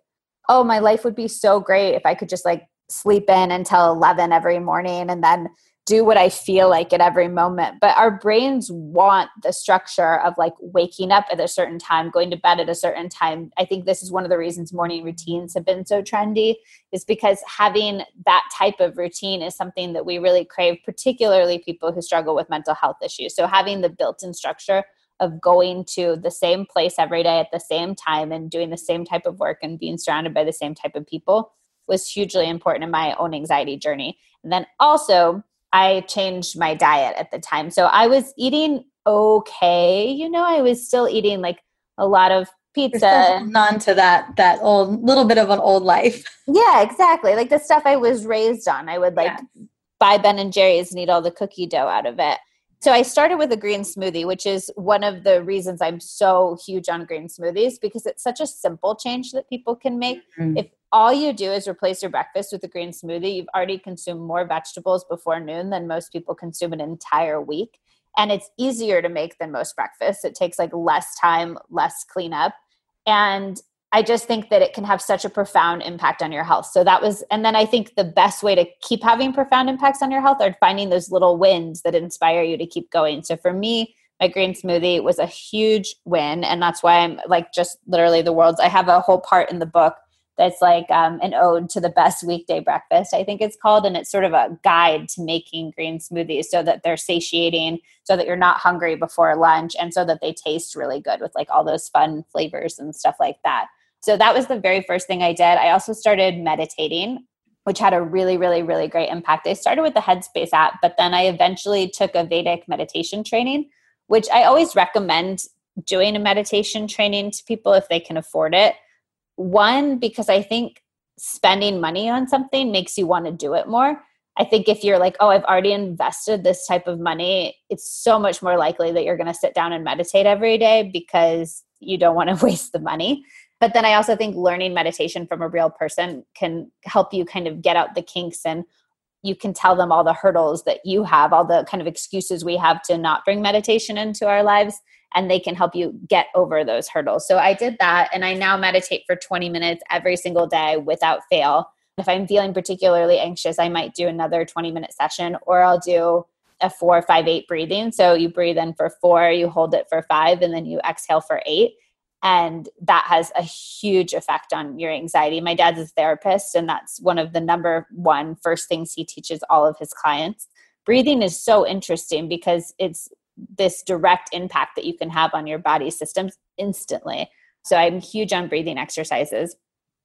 oh, my life would be so great if I could just like sleep in until 11 every morning and then do what I feel like at every moment. But our brains want the structure of like waking up at a certain time, going to bed at a certain time. I think this is one of the reasons morning routines have been so trendy, is because having that type of routine is something that we really crave, particularly people who struggle with mental health issues. So having the built in structure of going to the same place every day at the same time and doing the same type of work and being surrounded by the same type of people was hugely important in my own anxiety journey. And then also, I changed my diet at the time. So I was eating okay. You know, I was still eating like a lot of pizza. On to that that old little bit of an old life. Yeah, exactly. Like the stuff I was raised on. I would like yeah. buy Ben and Jerry's and eat all the cookie dough out of it. So I started with a green smoothie, which is one of the reasons I'm so huge on green smoothies because it's such a simple change that people can make. Mm-hmm. If all you do is replace your breakfast with a green smoothie, you've already consumed more vegetables before noon than most people consume an entire week. And it's easier to make than most breakfasts. It takes like less time, less cleanup. And I just think that it can have such a profound impact on your health. So that was, and then I think the best way to keep having profound impacts on your health are finding those little wins that inspire you to keep going. So for me, my green smoothie was a huge win. And that's why I'm like just literally the world's, I have a whole part in the book that's like um, an ode to the best weekday breakfast, I think it's called. And it's sort of a guide to making green smoothies so that they're satiating, so that you're not hungry before lunch, and so that they taste really good with like all those fun flavors and stuff like that. So that was the very first thing I did. I also started meditating, which had a really, really, really great impact. I started with the Headspace app, but then I eventually took a Vedic meditation training, which I always recommend doing a meditation training to people if they can afford it. One, because I think spending money on something makes you want to do it more. I think if you're like, oh, I've already invested this type of money, it's so much more likely that you're going to sit down and meditate every day because you don't want to waste the money. But then I also think learning meditation from a real person can help you kind of get out the kinks and you can tell them all the hurdles that you have, all the kind of excuses we have to not bring meditation into our lives, and they can help you get over those hurdles. So I did that, and I now meditate for 20 minutes every single day without fail. If I'm feeling particularly anxious, I might do another 20 minute session, or I'll do a four, five, eight breathing. So you breathe in for four, you hold it for five, and then you exhale for eight and that has a huge effect on your anxiety my dad's a therapist and that's one of the number one first things he teaches all of his clients breathing is so interesting because it's this direct impact that you can have on your body systems instantly. So i'm huge on breathing exercises.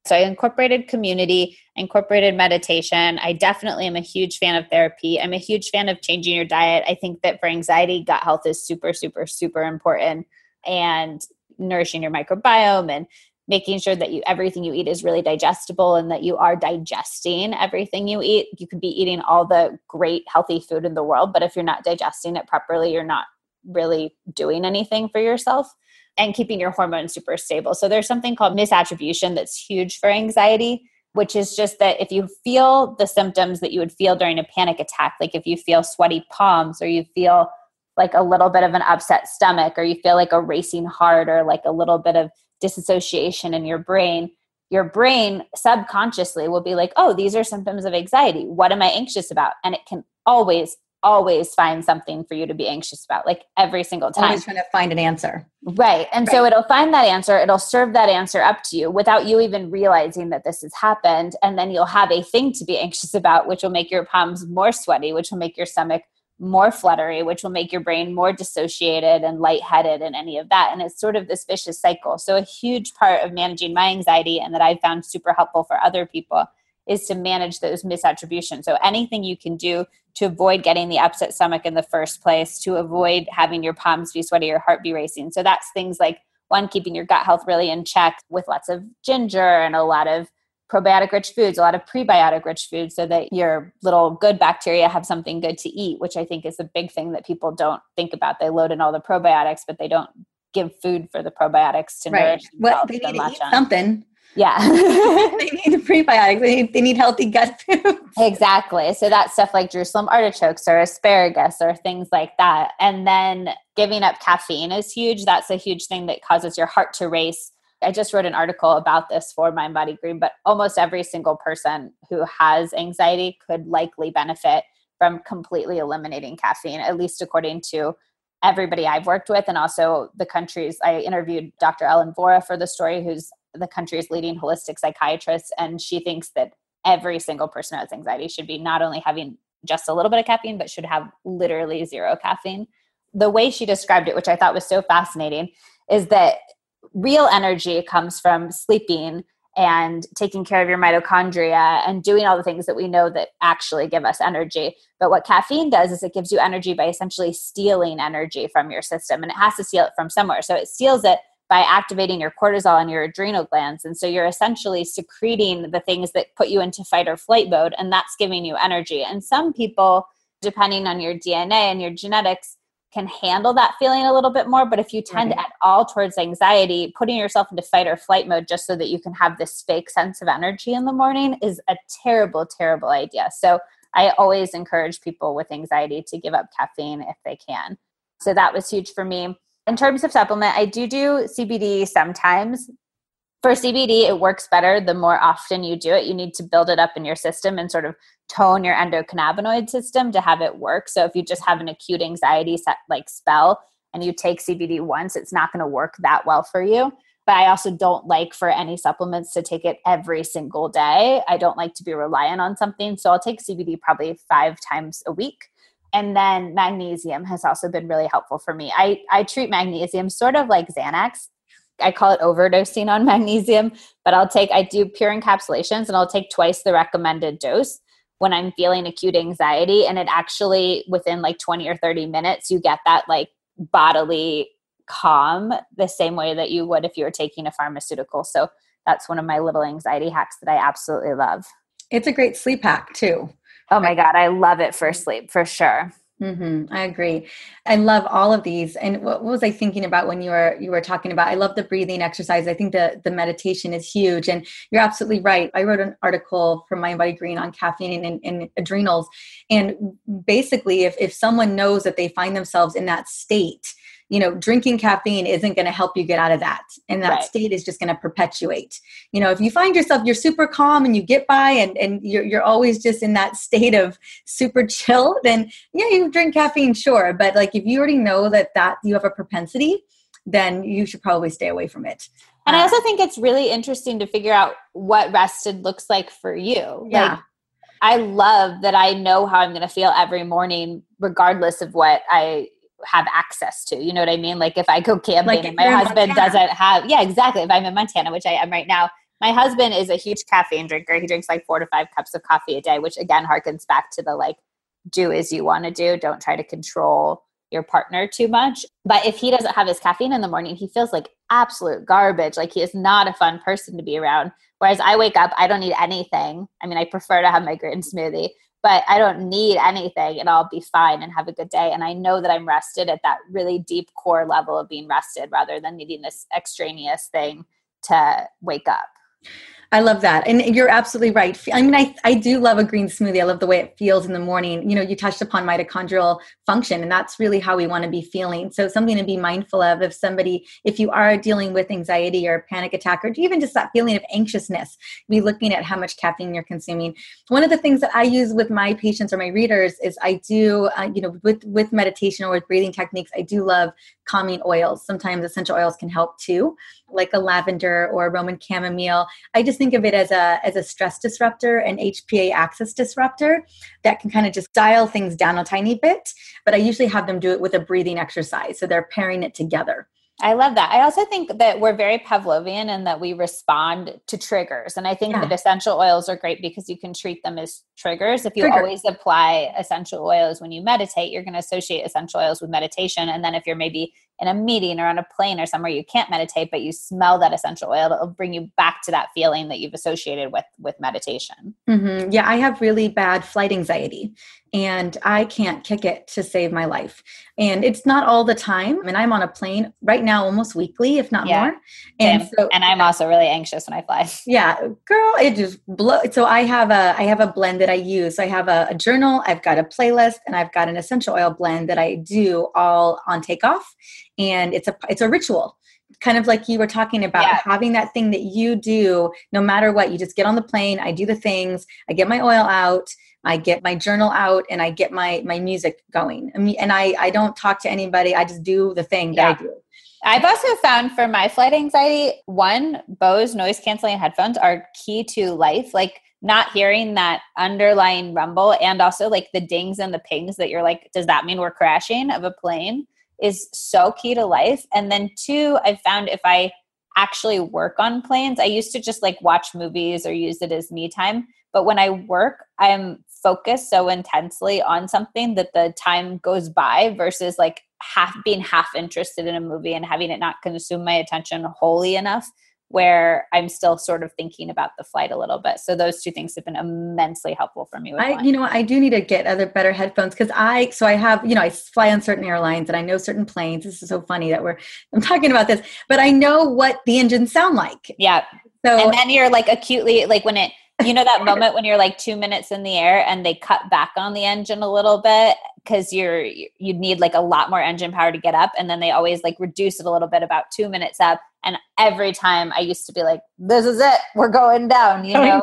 So i incorporated community incorporated meditation. I definitely am a huge fan of therapy. I'm a huge fan of changing your diet. I think that for anxiety gut health is super super super important and nourishing your microbiome and making sure that you everything you eat is really digestible and that you are digesting everything you eat. You could be eating all the great healthy food in the world but if you're not digesting it properly you're not really doing anything for yourself and keeping your hormones super stable. So there's something called misattribution that's huge for anxiety which is just that if you feel the symptoms that you would feel during a panic attack like if you feel sweaty palms or you feel like a little bit of an upset stomach or you feel like a racing heart or like a little bit of disassociation in your brain your brain subconsciously will be like oh these are symptoms of anxiety. What am i anxious about? And it can always always find something for you to be anxious about like every single time. always trying to find an answer. Right. And right. so it'll find that answer it'll serve that answer up to you without you even realizing that this has happened. And then you'll have a thing to be anxious about which will make your palms more sweaty which will make your stomach more fluttery, which will make your brain more dissociated and lightheaded and any of that. And it's sort of this vicious cycle. So, a huge part of managing my anxiety and that I found super helpful for other people is to manage those misattributions. So, anything you can do to avoid getting the upset stomach in the first place, to avoid having your palms be sweaty, your heart be racing. So, that's things like one, keeping your gut health really in check with lots of ginger and a lot of probiotic rich foods, a lot of prebiotic rich foods, so that your little good bacteria have something good to eat, which I think is a big thing that people don't think about. They load in all the probiotics, but they don't give food for the probiotics to right. nourish well, they need to eat something. Yeah. they need the prebiotics. They need, they need healthy gut food. exactly. So that's stuff like Jerusalem artichokes or asparagus or things like that. And then giving up caffeine is huge. That's a huge thing that causes your heart to race. I just wrote an article about this for Mind Body Green, but almost every single person who has anxiety could likely benefit from completely eliminating caffeine, at least according to everybody I've worked with and also the countries. I interviewed Dr. Ellen Vora for the story, who's the country's leading holistic psychiatrist, and she thinks that every single person who has anxiety should be not only having just a little bit of caffeine, but should have literally zero caffeine. The way she described it, which I thought was so fascinating, is that real energy comes from sleeping and taking care of your mitochondria and doing all the things that we know that actually give us energy. But what caffeine does is it gives you energy by essentially stealing energy from your system, and it has to steal it from somewhere. So it steals it by activating your cortisol and your adrenal glands. And so you're essentially secreting the things that put you into fight or flight mode, and that's giving you energy. And some people, depending on your DNA and your genetics, can handle that feeling a little bit more. But if you tend at all towards anxiety, putting yourself into fight or flight mode just so that you can have this fake sense of energy in the morning is a terrible, terrible idea. So I always encourage people with anxiety to give up caffeine if they can. So that was huge for me in terms of supplement, I do do CBD sometimes. For CBD, it works better the more often you do it. You need to build it up in your system and sort of tone your endocannabinoid system to have it work. So if you just have an acute anxiety set, like spell and you take CBD once, it's not going to work that well for you. But I also don't like for any supplements to take it every single day. I don't like to be reliant on something. So I'll take CBD probably five times a week and then magnesium has also been really helpful for me. I, I treat magnesium sort of like Xanax. I call it overdosing on magnesium, but I'll take, I do pure encapsulations and I'll take twice the recommended dose when I'm feeling acute anxiety. And it actually, within like 20 or 30 minutes, you get that like bodily calm the same way that you would if you were taking a pharmaceutical. So that's one of my little anxiety hacks that I absolutely love. It's a great sleep hack too. Oh my God, I love it for mm-hmm. sleep for sure. Mm-hmm. I agree. I love all of these. And what, what, was I thinking about when you were you were talking about? I love the breathing exercise. I think the the meditation is huge. And you're absolutely right. I wrote an article for Mind Body Green on caffeine and, and adrenals. And basically, if if someone knows that they find themselves in that state, you know drinking caffeine isn't going to help you get out of that and that right. state is just going to perpetuate you know if you find yourself you're super calm and you get by and, and you're, you're always just in that state of super chill then yeah you drink caffeine sure but like if you already know that that you have a propensity then you should probably stay away from it and i uh, also think it's really interesting to figure out what rested looks like for you yeah. like I love that I know how I'm going to feel every morning, regardless of what I have access to. You know what I mean? Like if I go camping like and my husband doesn't have, yeah, exactly. If I'm in Montana, which I am right now, my husband is a huge caffeine drinker. He drinks like four to five cups of coffee a day, which again harkens back to the like, do as you want to do. Don't try to control your partner too much. But if he doesn't have his caffeine in the morning, he feels like absolute garbage. Like he is not a fun person to be around. Whereas I wake up, I don't need anything. I mean, I prefer to have my green smoothie, but I don't need anything and I'll be fine and have a good day. And I know that I'm rested at that really deep core level of being rested rather than needing this extraneous thing to wake up. I love that. And you're absolutely right. I mean, I, I do love a green smoothie. I love the way it feels in the morning. You know, you touched upon mitochondrial function, and that's really how we want to be feeling. So, something to be mindful of if somebody, if you are dealing with anxiety or panic attack, or even just that feeling of anxiousness, be looking at how much caffeine you're consuming. One of the things that I use with my patients or my readers is I do, uh, you know, with, with meditation or with breathing techniques, I do love calming oils. Sometimes essential oils can help too, like a lavender or a Roman chamomile. I just think of it as a as a stress disruptor and HPA axis disruptor that can kind of just dial things down a tiny bit. But I usually have them do it with a breathing exercise, so they're pairing it together. I love that. I also think that we're very Pavlovian and that we respond to triggers. And I think yeah. that essential oils are great because you can treat them as triggers. If you Trigger. always apply essential oils when you meditate, you're going to associate essential oils with meditation. And then if you're maybe in a meeting or on a plane or somewhere you can't meditate but you smell that essential oil it'll bring you back to that feeling that you've associated with with meditation mm-hmm. yeah i have really bad flight anxiety and I can't kick it to save my life. And it's not all the time. And I'm on a plane right now almost weekly, if not yeah. more. And Same. so and I'm also really anxious when I fly. Yeah, girl, it just blow. So I have a I have a blend that I use. I have a, a journal, I've got a playlist, and I've got an essential oil blend that I do all on takeoff. And it's a it's a ritual kind of like you were talking about yeah. having that thing that you do no matter what you just get on the plane i do the things i get my oil out I get my journal out and I get my my music going. And I I don't talk to anybody. I just do the thing yeah. that I do. I've also found for my flight anxiety, one, Bose noise canceling headphones are key to life. Like not hearing that underlying rumble and also like the dings and the pings that you're like, does that mean we're crashing of a plane is so key to life. And then two, I've found if I actually work on planes, I used to just like watch movies or use it as me time. But when I work, I'm focused so intensely on something that the time goes by versus like half being half interested in a movie and having it not consume my attention wholly enough where I'm still sort of thinking about the flight a little bit. So those two things have been immensely helpful for me. I, you know, I do need to get other better headphones because I, so I have, you know, I fly on certain airlines and I know certain planes. This is so funny that we're, I'm talking about this, but I know what the engines sound like. Yeah. So, and then you're like acutely, like when it, you know that moment when you're like two minutes in the air and they cut back on the engine a little bit? Because you're you'd need like a lot more engine power to get up and then they always like reduce it a little bit about two minutes up and every time i used to be like this is it we're going down you know?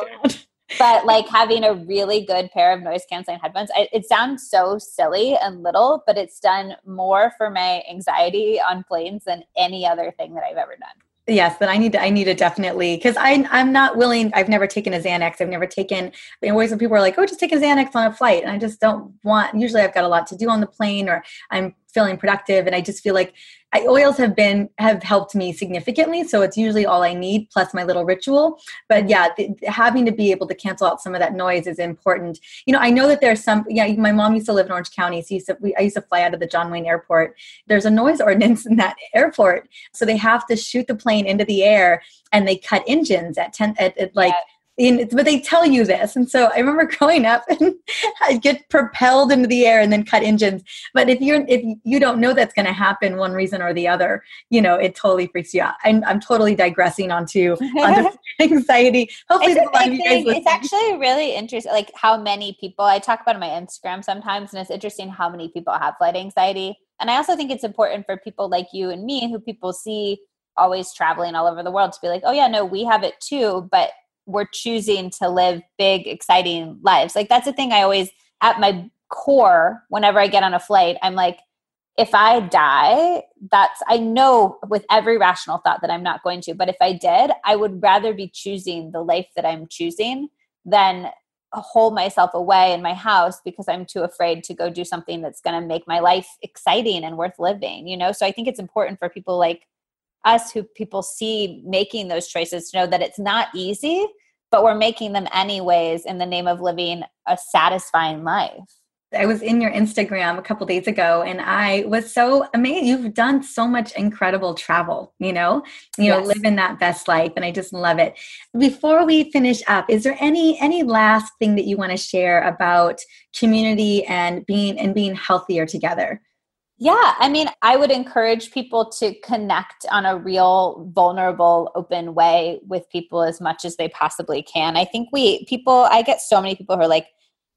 but like having a really good pair of noise canceling headphones I, it sounds so silly and little but it's done more for my anxiety on planes than any other thing that i've ever done Yes, then I need to I need to definitely because I I'm not willing. I've never taken a Xanax. I've never taken. Always when people are like, "Oh, just take a Xanax on a flight," and I just don't want. Usually, I've got a lot to do on the plane, or I'm feeling productive, and I just feel like I, oils have been have helped me significantly so it's usually all i need plus my little ritual. But yeah having to be able to cancel out some of that noise is important. You know i know that there's some yeah my mom used to live in orange county so used to, we, i used to fly out of the john wayne airport. There's a noise ordinance in that airport so they have to shoot the plane into the air and they cut engines at 10 at, at like yeah in, but they tell you this. And so I remember growing up and I'd get propelled into the air and then cut engines. But if you're if you don't know that's going to happen one reason or the other, you know, it totally freaks you out. I'm, I'm totally digressing onto, onto anxiety. Hopefully, it's, it's actually really interesting, like how many people I talk about on my Instagram sometimes, and it's interesting how many people have flight anxiety. And I also think it's important for people like you and me, who people see always traveling all over the world, to be like, oh yeah, no, we have it too, but we're choosing to live big, exciting lives. Like that's the thing I always, at my core, whenever I get on a flight, I'm like, if I die, that's, I know with every rational thought that I'm not going to, but if I did, I would rather be choosing the life that I'm choosing than hold myself away in my house because I'm too afraid to go do something that's going to make my life exciting and worth living, you know? So I think it's important for people like us who people see making those choices to know that it's not easy, but we're making them anyways in the name of living a satisfying life. I was in your Instagram a couple days ago and I was so amazed. You've done so much incredible travel, you know, you yes. know, living that best life and I just love it. Before we finish up, is there any any last thing that you want to share about community and being and being healthier together? Yeah, I mean, I would encourage people to connect on a real, vulnerable, open way with people as much as they possibly can. I think we, people, I get so many people who are like,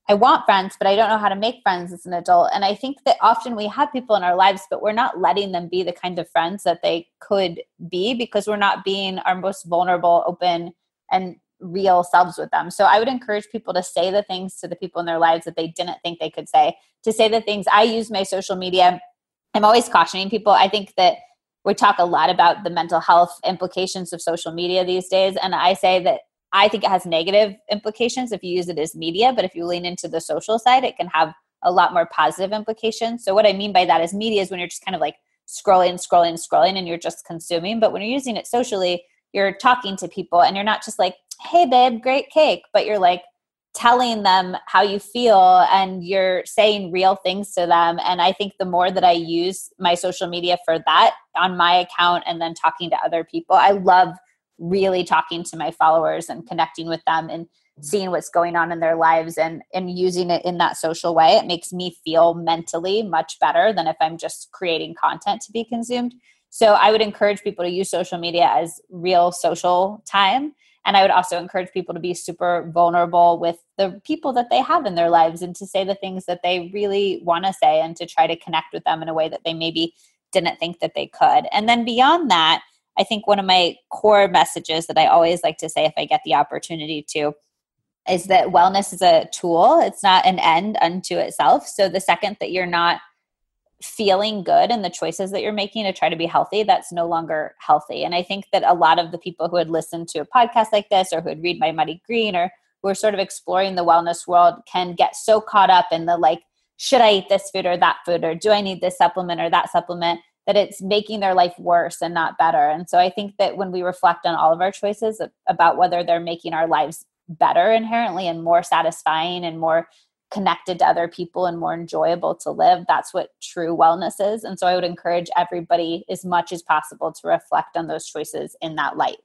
I want friends, but I don't know how to make friends as an adult. And I think that often we have people in our lives, but we're not letting them be the kind of friends that they could be because we're not being our most vulnerable, open, and real selves with them. So I would encourage people to say the things to the people in their lives that they didn't think they could say, to say the things. I use my social media I'm always cautioning people. I think that we talk a lot about the mental health implications of social media these days. And I say that I think it has negative implications if you use it as media, but if you lean into the social side, it can have a lot more positive implications. So, what I mean by that is media is when you're just kind of like scrolling, scrolling, scrolling, and you're just consuming. But when you're using it socially, you're talking to people and you're not just like, hey, babe, great cake, but you're like, telling them how you feel and you're saying real things to them. And I think the more that I use my social media for that on my account and then talking to other people, I love really talking to my followers and connecting with them and seeing what's going on in their lives and and using it in that social way. It makes me feel mentally much better than if i'm just creating content to be consumed. So i would encourage people to use social media as real social time and I would also encourage people to be super vulnerable with the people that they have in their lives and to say the things that they really want to say and to try to connect with them in a way that they maybe didn't think that they could. And then beyond that, I think one of my core messages that I always like to say if I get the opportunity to is that wellness is a tool, it's not an end unto itself. So the second that you're not feeling good and the choices that you're making to try to be healthy, that's no longer healthy. And I think that a lot of the people who had listened to a podcast like this or who would read Mind Body Green or who are sort of exploring the wellness world can get so caught up in the like, should I eat this food or that food or do I need this supplement or that supplement that it's making their life worse and not better. And so I think that when we reflect on all of our choices about whether they're making our lives better inherently and more satisfying and more connected to other people and more enjoyable to live. That's what true wellness is. And so I would encourage everybody as much as possible to reflect on those choices in that light.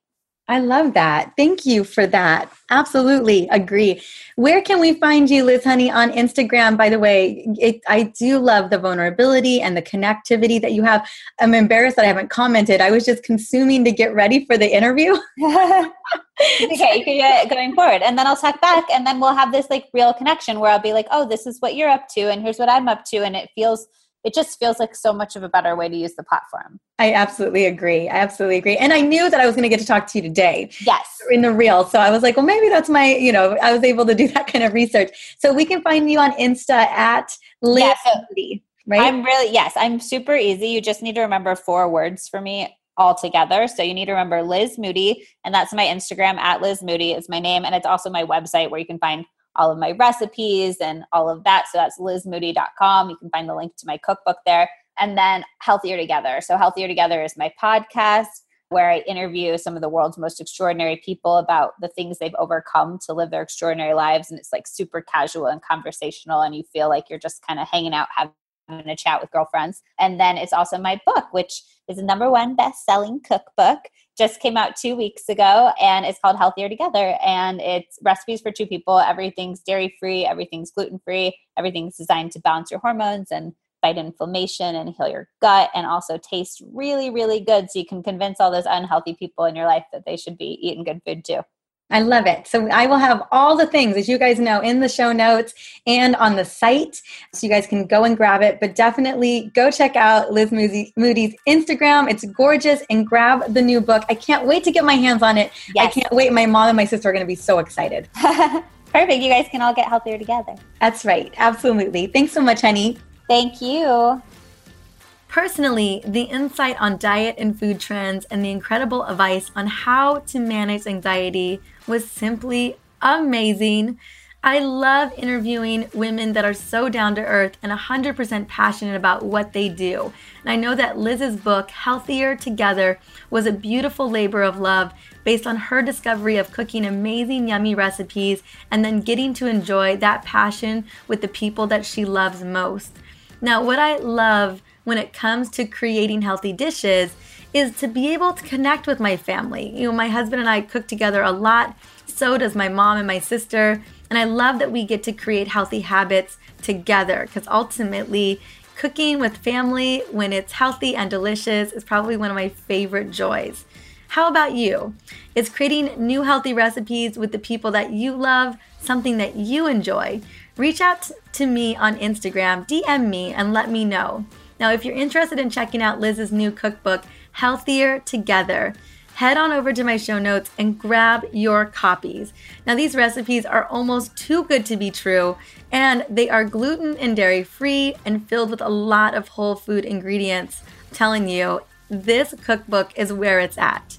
I love that. Thank you for that. Absolutely agree. Where can we find you, Liz Honey, on Instagram? By the way, it, I do love the vulnerability and the connectivity that you have. I'm embarrassed that I haven't commented. I was just consuming to get ready for the interview. okay, you can get going forward. And then I'll talk back and then we'll have this like real connection where I'll be like, oh, this is what you're up to and here's what I'm up to. And it feels it just feels like so much of a better way to use the platform. I absolutely agree. I absolutely agree. And I knew that I was going to get to talk to you today. Yes. In the real. So I was like, well, maybe that's my, you know, I was able to do that kind of research. So we can find you on Insta at Liz yeah, so right? I'm really, yes, I'm super easy. You just need to remember four words for me all together. So you need to remember Liz Moody, and that's my Instagram at Liz Moody is my name. And it's also my website where you can find all of my recipes and all of that. So that's lizmoody.com. You can find the link to my cookbook there. And then Healthier Together. So Healthier Together is my podcast where I interview some of the world's most extraordinary people about the things they've overcome to live their extraordinary lives. And it's like super casual and conversational, and you feel like you're just kind of hanging out, having a chat with girlfriends. And then it's also my book, which is the number one best selling cookbook just came out two weeks ago and it's called Healthier Together. And it's recipes for two people. Everything's dairy free, everything's gluten free, everything's designed to balance your hormones and fight inflammation and heal your gut and also taste really, really good. So you can convince all those unhealthy people in your life that they should be eating good food too. I love it. So I will have all the things, as you guys know, in the show notes and on the site. So you guys can go and grab it. But definitely go check out Liz Moody's Instagram. It's gorgeous and grab the new book. I can't wait to get my hands on it. Yes. I can't wait. My mom and my sister are going to be so excited. Perfect. You guys can all get healthier together. That's right. Absolutely. Thanks so much, honey. Thank you. Personally, the insight on diet and food trends and the incredible advice on how to manage anxiety was simply amazing. I love interviewing women that are so down to earth and 100% passionate about what they do. And I know that Liz's book, Healthier Together, was a beautiful labor of love based on her discovery of cooking amazing, yummy recipes and then getting to enjoy that passion with the people that she loves most. Now, what I love when it comes to creating healthy dishes is to be able to connect with my family. You know, my husband and I cook together a lot, so does my mom and my sister. And I love that we get to create healthy habits together because ultimately, cooking with family when it's healthy and delicious is probably one of my favorite joys. How about you? Is creating new healthy recipes with the people that you love something that you enjoy? Reach out to me on Instagram, DM me, and let me know. Now, if you're interested in checking out Liz's new cookbook, Healthier Together, head on over to my show notes and grab your copies. Now, these recipes are almost too good to be true, and they are gluten and dairy free and filled with a lot of whole food ingredients. I'm telling you, this cookbook is where it's at.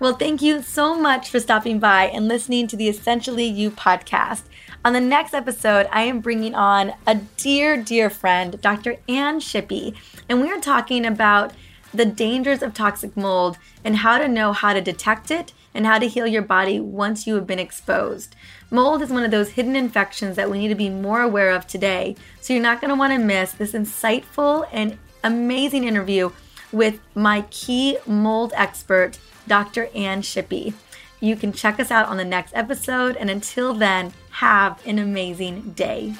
Well, thank you so much for stopping by and listening to the Essentially You podcast. On the next episode, I am bringing on a dear, dear friend, Dr. Ann Shippy, and we are talking about the dangers of toxic mold and how to know how to detect it and how to heal your body once you have been exposed. Mold is one of those hidden infections that we need to be more aware of today, so you're not going to want to miss this insightful and amazing interview with my key mold expert, Dr. Ann Shippy. You can check us out on the next episode, and until then, have an amazing day.